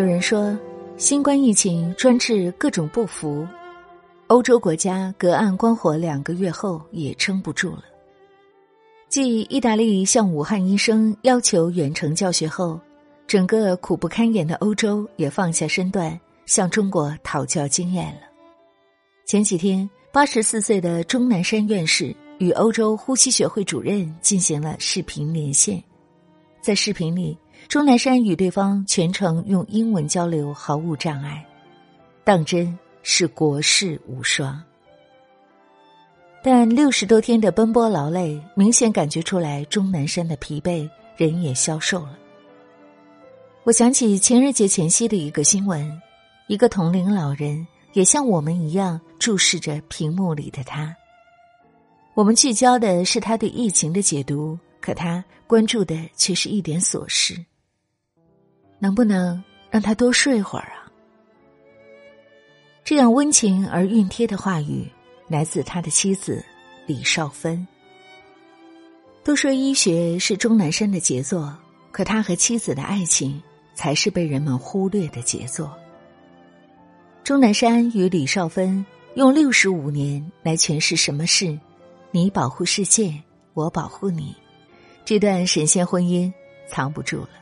有人说，新冠疫情专治各种不服，欧洲国家隔岸观火两个月后也撑不住了。继意大利向武汉医生要求远程教学后，整个苦不堪言的欧洲也放下身段向中国讨教经验了。前几天，八十四岁的钟南山院士与欧洲呼吸学会主任进行了视频连线，在视频里。钟南山与对方全程用英文交流，毫无障碍，当真是国士无双。但六十多天的奔波劳累，明显感觉出来钟南山的疲惫，人也消瘦了。我想起情人节前夕的一个新闻，一个同龄老人也像我们一样注视着屏幕里的他。我们聚焦的是他对疫情的解读，可他关注的却是一点琐事。能不能让他多睡会儿啊？这样温情而熨贴的话语来自他的妻子李少芬。都说医学是钟南山的杰作，可他和妻子的爱情才是被人们忽略的杰作。钟南山与李少芬用六十五年来诠释什么是“你保护世界，我保护你”，这段神仙婚姻藏不住了。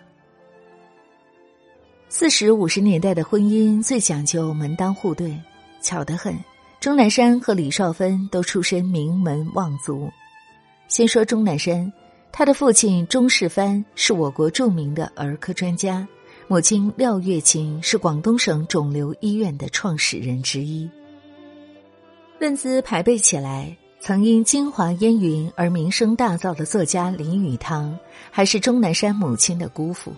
四十五十年代的婚姻最讲究门当户对，巧得很。钟南山和李少芬都出身名门望族。先说钟南山，他的父亲钟世藩是我国著名的儿科专家，母亲廖月琴是广东省肿瘤医院的创始人之一。论资排辈起来，曾因《京华烟云》而名声大噪的作家林语堂，还是钟南山母亲的姑父。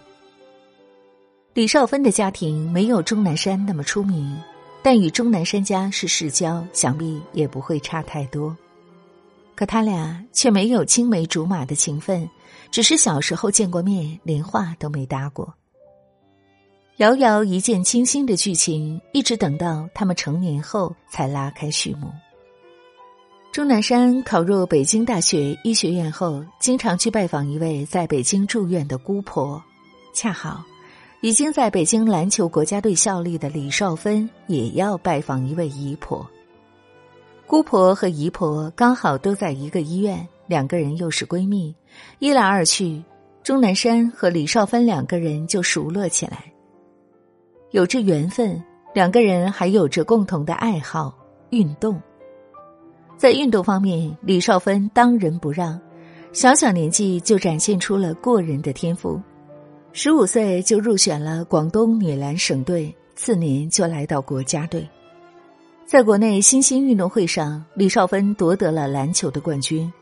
李少芬的家庭没有钟南山那么出名，但与钟南山家是世交，想必也不会差太多。可他俩却没有青梅竹马的情分，只是小时候见过面，连话都没搭过。遥遥一见倾心的剧情，一直等到他们成年后才拉开序幕。钟南山考入北京大学医学院后，经常去拜访一位在北京住院的姑婆，恰好。已经在北京篮球国家队效力的李少芬也要拜访一位姨婆。姑婆和姨婆刚好都在一个医院，两个人又是闺蜜，一来二去，钟南山和李少芬两个人就熟络起来。有着缘分，两个人还有着共同的爱好——运动。在运动方面，李少芬当仁不让，小小年纪就展现出了过人的天赋。十五岁就入选了广东女篮省队，次年就来到国家队。在国内新兴运动会上，李少芬夺得了篮球的冠军。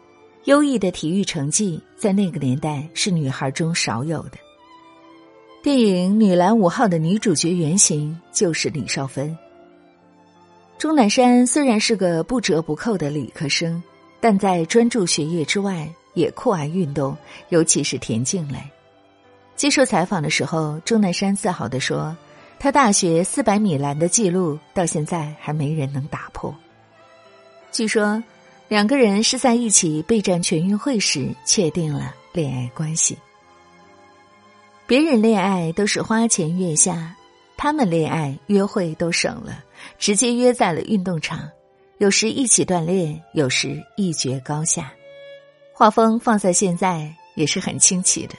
优异的体育成绩在那个年代是女孩中少有的。电影《女篮五号》的女主角原型就是李少芬。钟南山虽然是个不折不扣的理科生，但在专注学业之外，也酷爱运动，尤其是田径类。接受采访的时候，钟南山自豪地说：“他大学四百米栏的记录到现在还没人能打破。”据说，两个人是在一起备战全运会时确定了恋爱关系。别人恋爱都是花前月下，他们恋爱约会都省了，直接约在了运动场，有时一起锻炼，有时一决高下。画风放在现在也是很清奇的。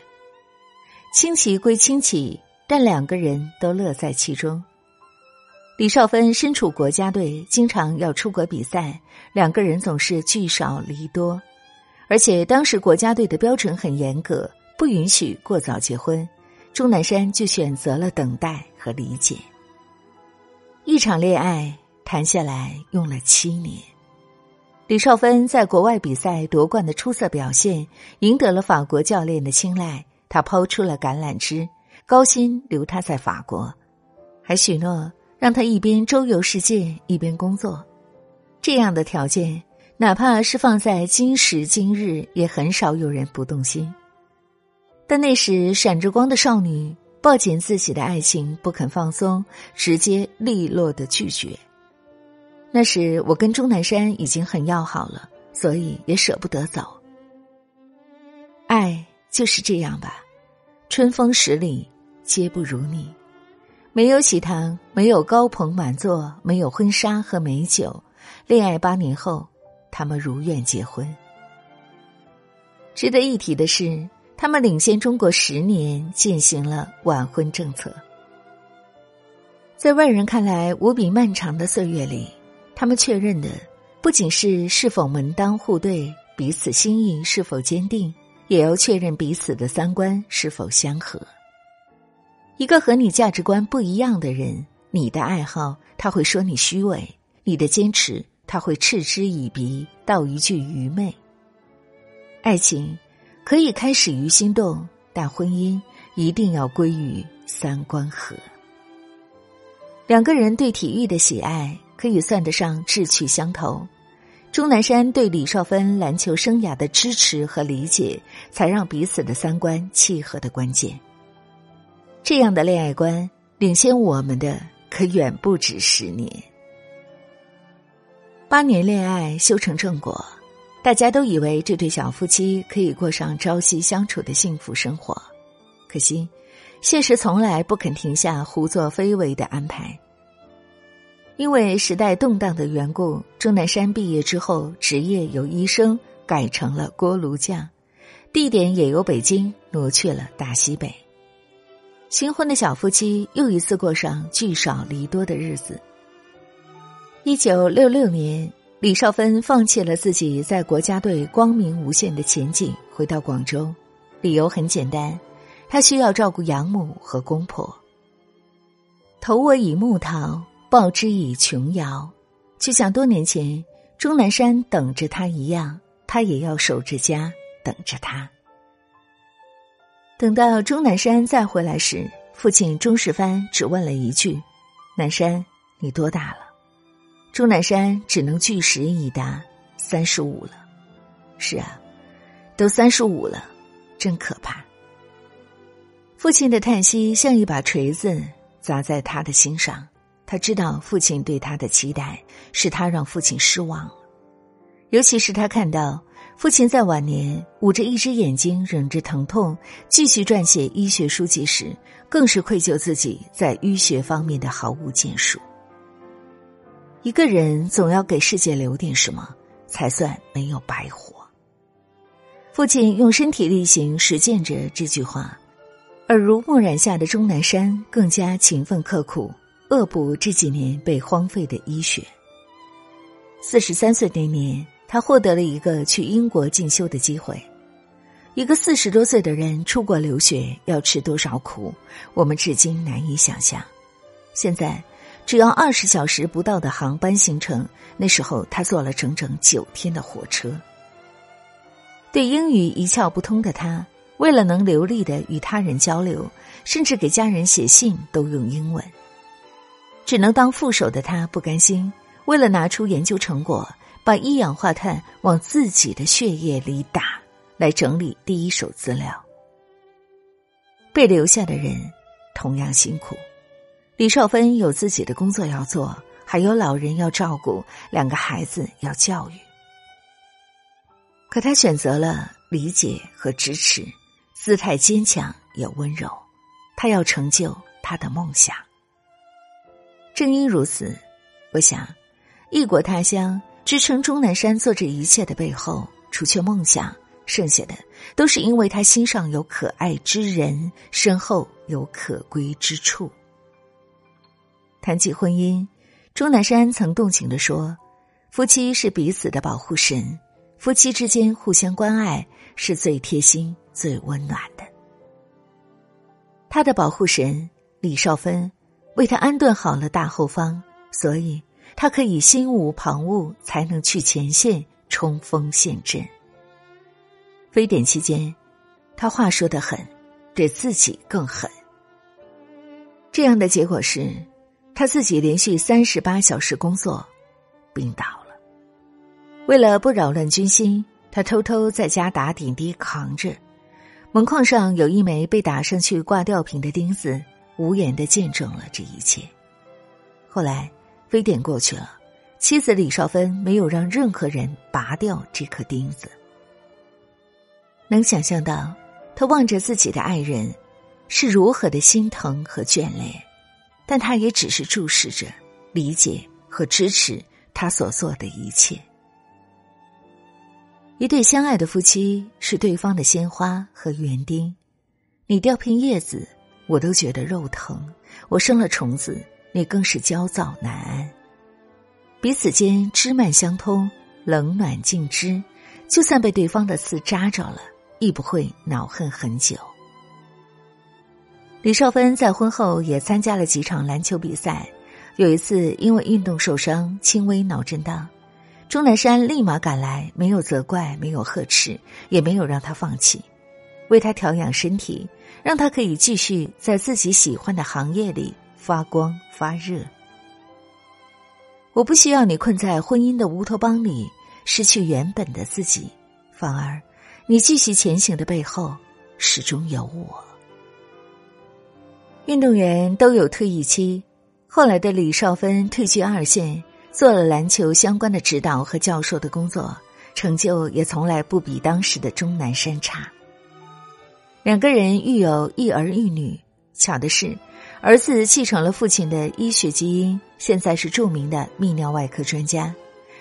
亲奇归亲奇，但两个人都乐在其中。李少芬身处国家队，经常要出国比赛，两个人总是聚少离多。而且当时国家队的标准很严格，不允许过早结婚。钟南山就选择了等待和理解。一场恋爱谈下来用了七年。李少芬在国外比赛夺冠的出色表现，赢得了法国教练的青睐。他抛出了橄榄枝，高薪留他在法国，还许诺让他一边周游世界一边工作。这样的条件，哪怕是放在今时今日，也很少有人不动心。但那时闪着光的少女抱紧自己的爱情，不肯放松，直接利落的拒绝。那时我跟钟南山已经很要好了，所以也舍不得走。爱。就是这样吧，春风十里皆不如你。没有喜糖，没有高朋满座，没有婚纱和美酒。恋爱八年后，他们如愿结婚。值得一提的是，他们领先中国十年进行了晚婚政策。在外人看来无比漫长的岁月里，他们确认的不仅是是否门当户对，彼此心意是否坚定，也要确认彼此的三观是否相合。一个和你价值观不一样的人，你的爱好他会说你虚伪，你的坚持他会嗤之以鼻，道一句愚昧。爱情可以开始于心动，但婚姻一定要归于三观合。两个人对体育的喜爱可以算得上志趣相投。钟南山对李少芬篮球生涯的支持和理解，才让彼此的三观契合的关键。这样的恋爱观领先我们的可远不止十年。八年恋爱修成正果，大家都以为这对小夫妻可以过上朝夕相处的幸福生活，可惜。现实从来不肯停下胡作非为的安排。因为时代动荡的缘故，钟南山毕业之后，职业由医生改成了锅炉匠，地点也由北京挪去了大西北。新婚的小夫妻又一次过上聚少离多的日子。一九六六年，李少芬放弃了自己在国家队光明无限的前景，回到广州，理由很简单。他需要照顾养母和公婆。投我以木桃，报之以琼瑶，就像多年前钟南山等着他一样，他也要守着家等着他。等到钟南山再回来时，父亲钟世藩只问了一句：“南山，你多大了？”钟南山只能据实以答：“三十五了。”是啊，都三十五了，真可怕。父亲的叹息像一把锤子砸在他的心上。他知道父亲对他的期待是他让父亲失望，尤其是他看到父亲在晚年捂着一只眼睛忍着疼痛继续撰写医学书籍时，更是愧疚自己在医学方面的毫无建树。一个人总要给世界留点什么，才算没有白活。父亲用身体力行实践着这句话。耳濡目染下的钟南山更加勤奋刻苦，恶补这几年被荒废的医学。四十三岁那年，他获得了一个去英国进修的机会。一个四十多岁的人出国留学要吃多少苦，我们至今难以想象。现在只要二十小时不到的航班行程，那时候他坐了整整九天的火车。对英语一窍不通的他。为了能流利的与他人交流，甚至给家人写信都用英文。只能当副手的他不甘心，为了拿出研究成果，把一氧化碳往自己的血液里打，来整理第一手资料。被留下的人同样辛苦，李少芬有自己的工作要做，还有老人要照顾，两个孩子要教育。可他选择了理解和支持。姿态坚强也温柔，他要成就他的梦想。正因如此，我想，异国他乡支撑钟南山做这一切的背后，除却梦想，剩下的都是因为他心上有可爱之人，身后有可归之处。谈起婚姻，钟南山曾动情的说：“夫妻是彼此的保护神，夫妻之间互相关爱是最贴心。”最温暖的，他的保护神李少芬为他安顿好了大后方，所以他可以心无旁骛，才能去前线冲锋陷阵。非典期间，他话说的狠，对自己更狠。这样的结果是，他自己连续三十八小时工作，病倒了。为了不扰乱军心，他偷偷在家打点滴扛着。门框上有一枚被打上去挂吊瓶的钉子，无言的见证了这一切。后来非典过去了，妻子李少芬没有让任何人拔掉这颗钉子。能想象到他望着自己的爱人是如何的心疼和眷恋，但他也只是注视着、理解和支持他所做的一切。一对相爱的夫妻是对方的鲜花和园丁，你掉片叶子，我都觉得肉疼；我生了虫子，你更是焦躁难安。彼此间枝蔓相通，冷暖尽知，就算被对方的刺扎着了，亦不会恼恨很久。李少芬在婚后也参加了几场篮球比赛，有一次因为运动受伤，轻微脑震荡，钟南山立马赶来，没有责怪，没有呵斥，也没有让他放弃，为他调养身体，让他可以继续在自己喜欢的行业里发光发热。我不需要你困在婚姻的乌托邦里，失去原本的自己，反而，你继续前行的背后，始终有我。运动员都有退役期，后来的李少芬退居二线，做了篮球相关的指导和教授的工作，成就也从来不比当时的钟南山差。两个人育有一儿一女，巧的是。儿子继承了父亲的医学基因，现在是著名的泌尿外科专家；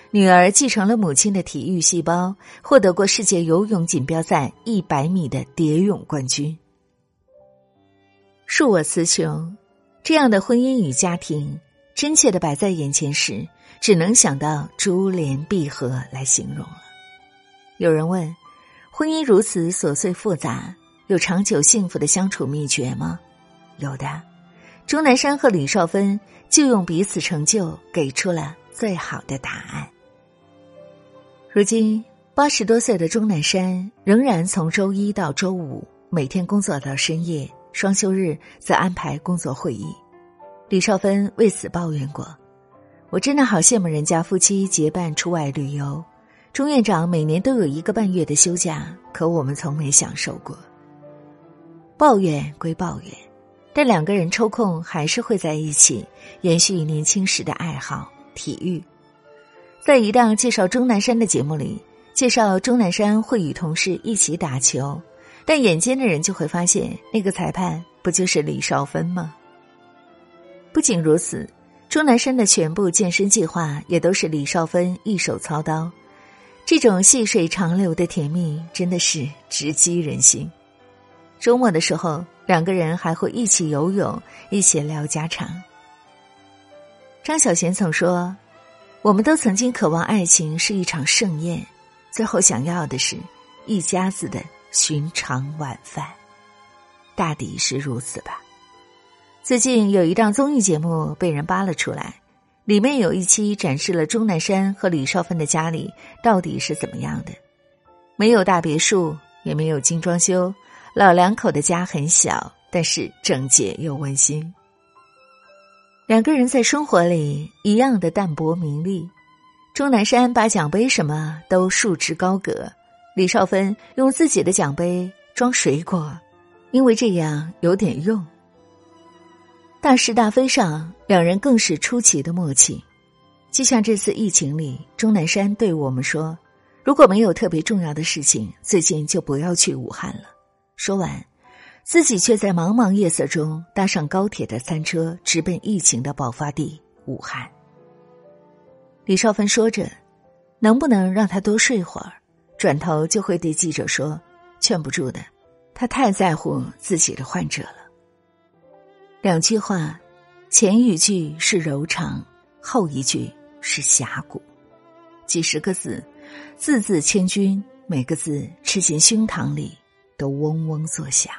女儿继承了母亲的体育细胞，获得过世界游泳锦标赛一百米的蝶泳冠军。恕我词穷，这样的婚姻与家庭，真切的摆在眼前时，只能想到珠联璧合来形容了。有人问：婚姻如此琐碎复杂，有长久幸福的相处秘诀吗？有的。钟南山和李少芬就用彼此成就给出了最好的答案。如今八十多岁的钟南山仍然从周一到周五每天工作到深夜，双休日则安排工作会议。李少芬为此抱怨过：“我真的好羡慕人家夫妻结伴出外旅游，钟院长每年都有一个半月的休假，可我们从没享受过。”抱怨归抱怨。但两个人抽空还是会在一起，延续年轻时的爱好——体育。在一档介绍钟南山的节目里，介绍钟南山会与同事一起打球，但眼尖的人就会发现，那个裁判不就是李少芬吗？不仅如此，钟南山的全部健身计划也都是李少芬一手操刀。这种细水长流的甜蜜，真的是直击人心。周末的时候。两个人还会一起游泳，一起聊家常。张小娴曾说：“我们都曾经渴望爱情是一场盛宴，最后想要的是一家子的寻常晚饭。”大抵是如此吧。最近有一档综艺节目被人扒了出来，里面有一期展示了钟南山和李少芬的家里到底是怎么样的，没有大别墅，也没有精装修。老两口的家很小，但是整洁又温馨。两个人在生活里一样的淡泊名利。钟南山把奖杯什么都束之高阁，李少芬用自己的奖杯装水果，因为这样有点用。大是大非上，两人更是出奇的默契。就像这次疫情里，钟南山对我们说：“如果没有特别重要的事情，最近就不要去武汉了。”说完，自己却在茫茫夜色中搭上高铁的餐车，直奔疫情的爆发地武汉。李少芬说着：“能不能让他多睡会儿？”转头就会对记者说：“劝不住的，他太在乎自己的患者了。”两句话，前一句是柔肠，后一句是侠骨，几十个字，字字千钧，每个字吃进胸膛里。都嗡嗡作响，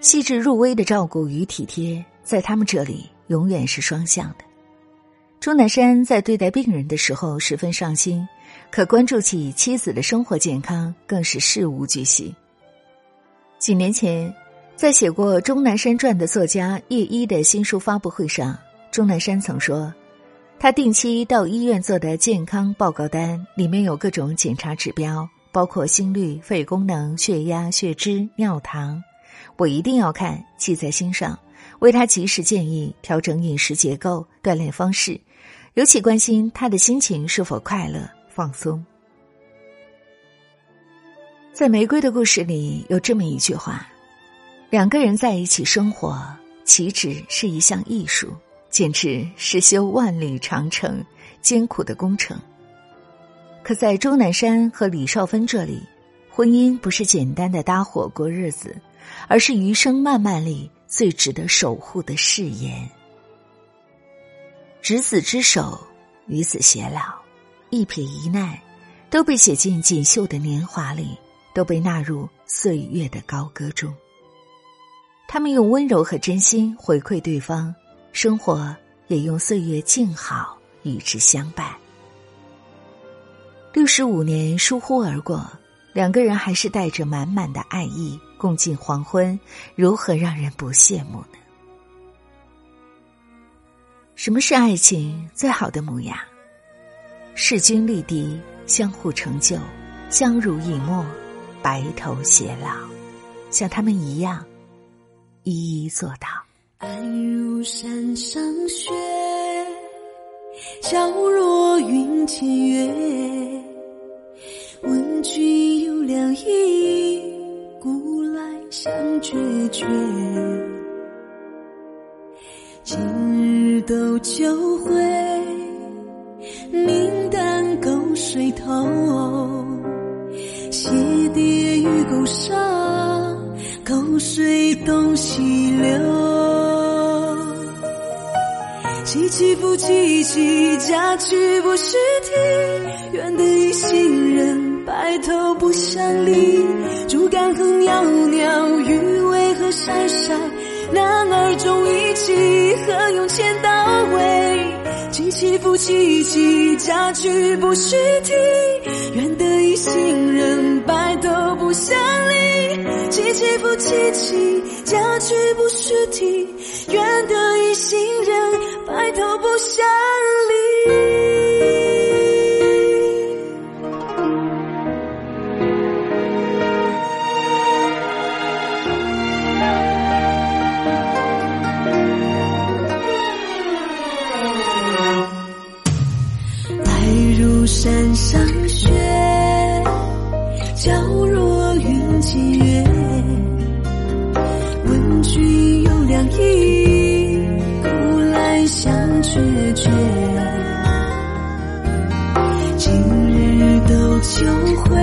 细致入微的照顾与体贴，在他们这里永远是双向的。钟南山在对待病人的时候十分上心，可关注起妻子的生活健康更是事无巨细。几年前，在写过《钟南山传》的作家叶一的新书发布会上，钟南山曾说，他定期到医院做的健康报告单里面有各种检查指标。包括心率、肺功能、血压、血脂、尿糖，我一定要看，记在心上，为他及时建议调整饮食结构、锻炼方式，尤其关心他的心情是否快乐、放松。在《玫瑰的故事》里有这么一句话：两个人在一起生活，岂止是一项艺术，简直是修万里长城艰苦的工程。可在钟南山和李少芬这里，婚姻不是简单的搭伙过日子，而是余生漫漫里最值得守护的誓言。执子之手，与子偕老，一撇一捺，都被写进锦绣的年华里，都被纳入岁月的高歌中。他们用温柔和真心回馈对方，生活也用岁月静好与之相伴。六十五年疏忽而过，两个人还是带着满满的爱意共进黄昏，如何让人不羡慕呢？什么是爱情最好的模样？势均力敌，相互成就，相濡以沫，白头偕老，像他们一样。一一做到。爱如山上雪，皎若云间月。问君有两意，古来相决绝。今日斗酒会，明旦沟水头。鞋跌玉钩上。沟水东西流，凄凄复凄凄，嫁娶不须啼。愿得一心人，白头不相离。竹竿和袅袅，鱼尾和晒晒，男儿重义气，何用千刀为？凄凄复凄凄，嫁娶不须啼。愿得一心人，白头不相离。凄凄复凄凄，嫁娶不须啼。愿得一心人，白头不相离。皎若云间月。问君有两意，古来相决绝。今日斗酒会，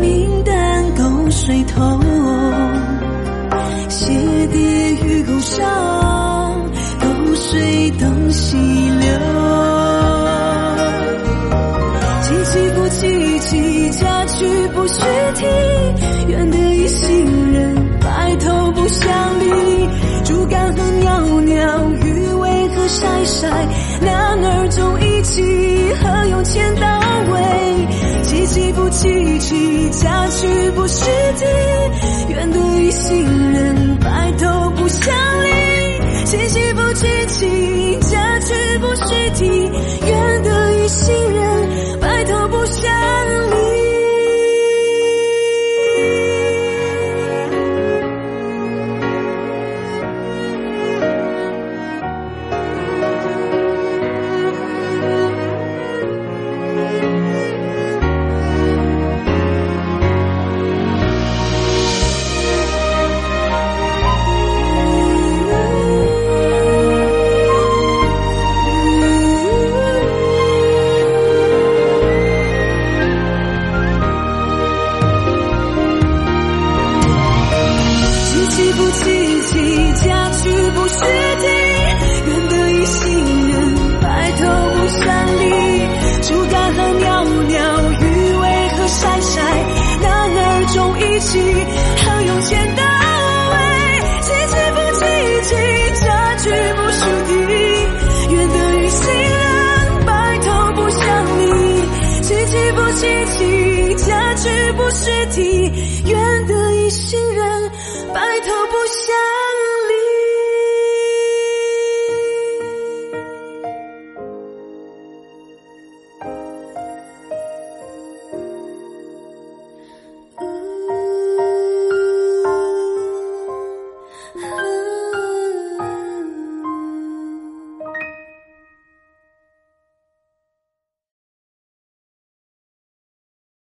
明旦沟水头。娶不须啼。愿得一心人。白头不相离，竹竿和袅袅，鱼尾和晒晒，男儿重义气，何用千刀为？凄凄不凄凄，嫁娶不须啼。愿得一心人，白头不相离。凄凄不凄凄，嫁娶不须啼。尸体。越